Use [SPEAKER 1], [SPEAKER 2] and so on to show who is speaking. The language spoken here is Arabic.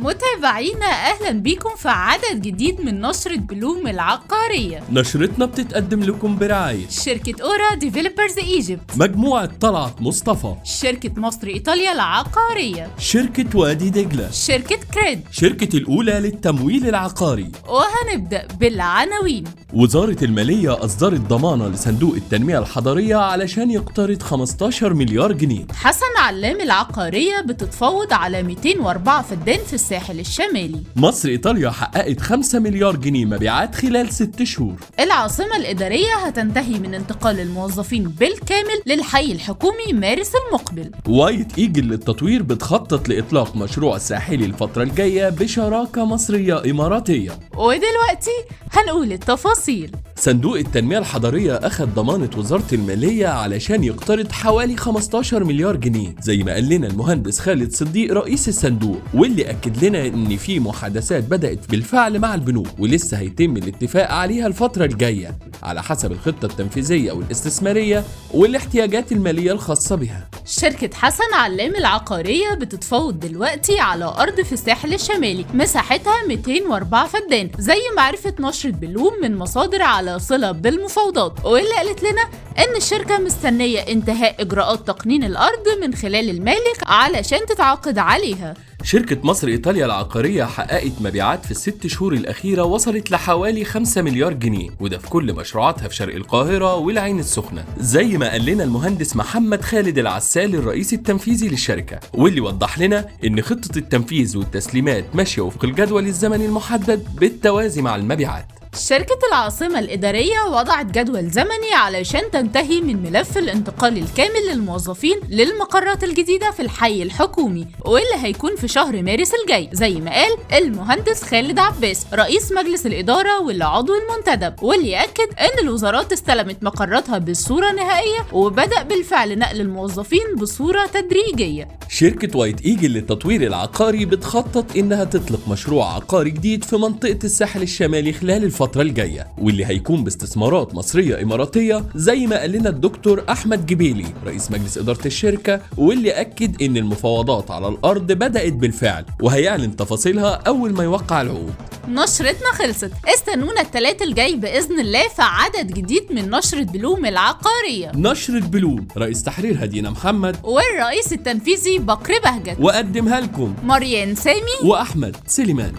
[SPEAKER 1] متابعينا أهلا بيكم في عدد جديد من نشرة بلوم العقارية
[SPEAKER 2] نشرتنا بتتقدم لكم برعاية
[SPEAKER 1] شركة أورا developers Egypt
[SPEAKER 2] مجموعة طلعت مصطفى.
[SPEAKER 1] شركة مصر إيطاليا العقارية.
[SPEAKER 2] شركة وادي دجلة.
[SPEAKER 1] شركة كريد.
[SPEAKER 2] شركة الأولى للتمويل العقاري.
[SPEAKER 1] وهنبدأ بالعناوين.
[SPEAKER 2] وزارة المالية أصدرت ضمانة لصندوق التنمية الحضرية علشان يقترض 15 مليار جنيه.
[SPEAKER 1] حسن علام العقارية بتتفاوض على 204 فدان في الساحل الشمالي.
[SPEAKER 2] مصر إيطاليا حققت 5 مليار جنيه مبيعات خلال 6 شهور.
[SPEAKER 1] العاصمة الإدارية هتنتهي من انتقال الموظفين بالكامل للحي الحكومي مارس المقبل.
[SPEAKER 2] وايت إيجل للتطوير بتخطط لإطلاق مشروع ساحلي الفترة الجاية بشراكة مصرية إماراتية.
[SPEAKER 1] ودلوقتي هنقول التفاصيل.
[SPEAKER 2] صندوق التنمية الحضرية أخذ ضمانة وزارة المالية علشان يقترض حوالي 15 مليار جنيه زي ما قال لنا المهندس خالد صديق رئيس الصندوق واللي أكد لنا إن في محادثات بدأت بالفعل مع البنوك ولسه هيتم الاتفاق عليها الفترة الجاية على حسب الخطة التنفيذية والاستثمارية والاحتياجات المالية الخاصة بها.
[SPEAKER 1] شركة حسن علام العقارية بتتفاوض دلوقتي على أرض في الساحل الشمالي مساحتها 204 فدان زي ما عرفت نشرة بلوم من مصادر على صلة بالمفاوضات. واللي قالت لنا إن الشركة مستنية انتهاء إجراءات تقنين الأرض من خلال المالك علشان تتعاقد عليها.
[SPEAKER 2] شركة مصر إيطاليا العقارية حققت مبيعات في الست شهور الأخيرة وصلت لحوالي 5 مليار جنيه وده في كل مشروعاتها في شرق القاهرة والعين السخنة. زي ما قال لنا المهندس محمد خالد العسال الرئيس التنفيذي للشركة واللي وضح لنا إن خطة التنفيذ والتسليمات ماشية وفق الجدول الزمني المحدد بالتوازي مع المبيعات.
[SPEAKER 1] شركة العاصمة الإدارية وضعت جدول زمني علشان تنتهي من ملف الانتقال الكامل للموظفين للمقرات الجديدة في الحي الحكومي واللي هيكون في شهر مارس الجاي. زي ما قال المهندس خالد عباس رئيس مجلس الإدارة واللي عضو المنتدب واللي يأكد إن الوزارات استلمت مقراتها بالصورة النهائية وبدأ بالفعل نقل الموظفين بصورة تدريجية.
[SPEAKER 2] شركة وايت إيجل للتطوير العقاري بتخطط إنها تطلق مشروع عقاري جديد في منطقة الساحل الشمالي خلال الفترة الجاية واللي هيكون باستثمارات مصرية إماراتية زي ما قال لنا الدكتور أحمد جبيلي رئيس مجلس إدارة الشركة واللي أكد إن المفاوضات على الأرض بدأت بالفعل وهيعلن تفاصيلها أول ما يوقع العقود
[SPEAKER 1] نشرتنا خلصت. استنونا التلات الجاي بإذن الله في عدد جديد من نشرة بلوم العقارية.
[SPEAKER 2] نشرة بلوم رئيس تحرير هدينا محمد.
[SPEAKER 1] والرئيس التنفيذي بكر بهجت.
[SPEAKER 2] وقدمها لكم
[SPEAKER 1] مريان سامي.
[SPEAKER 2] وأحمد سليمان.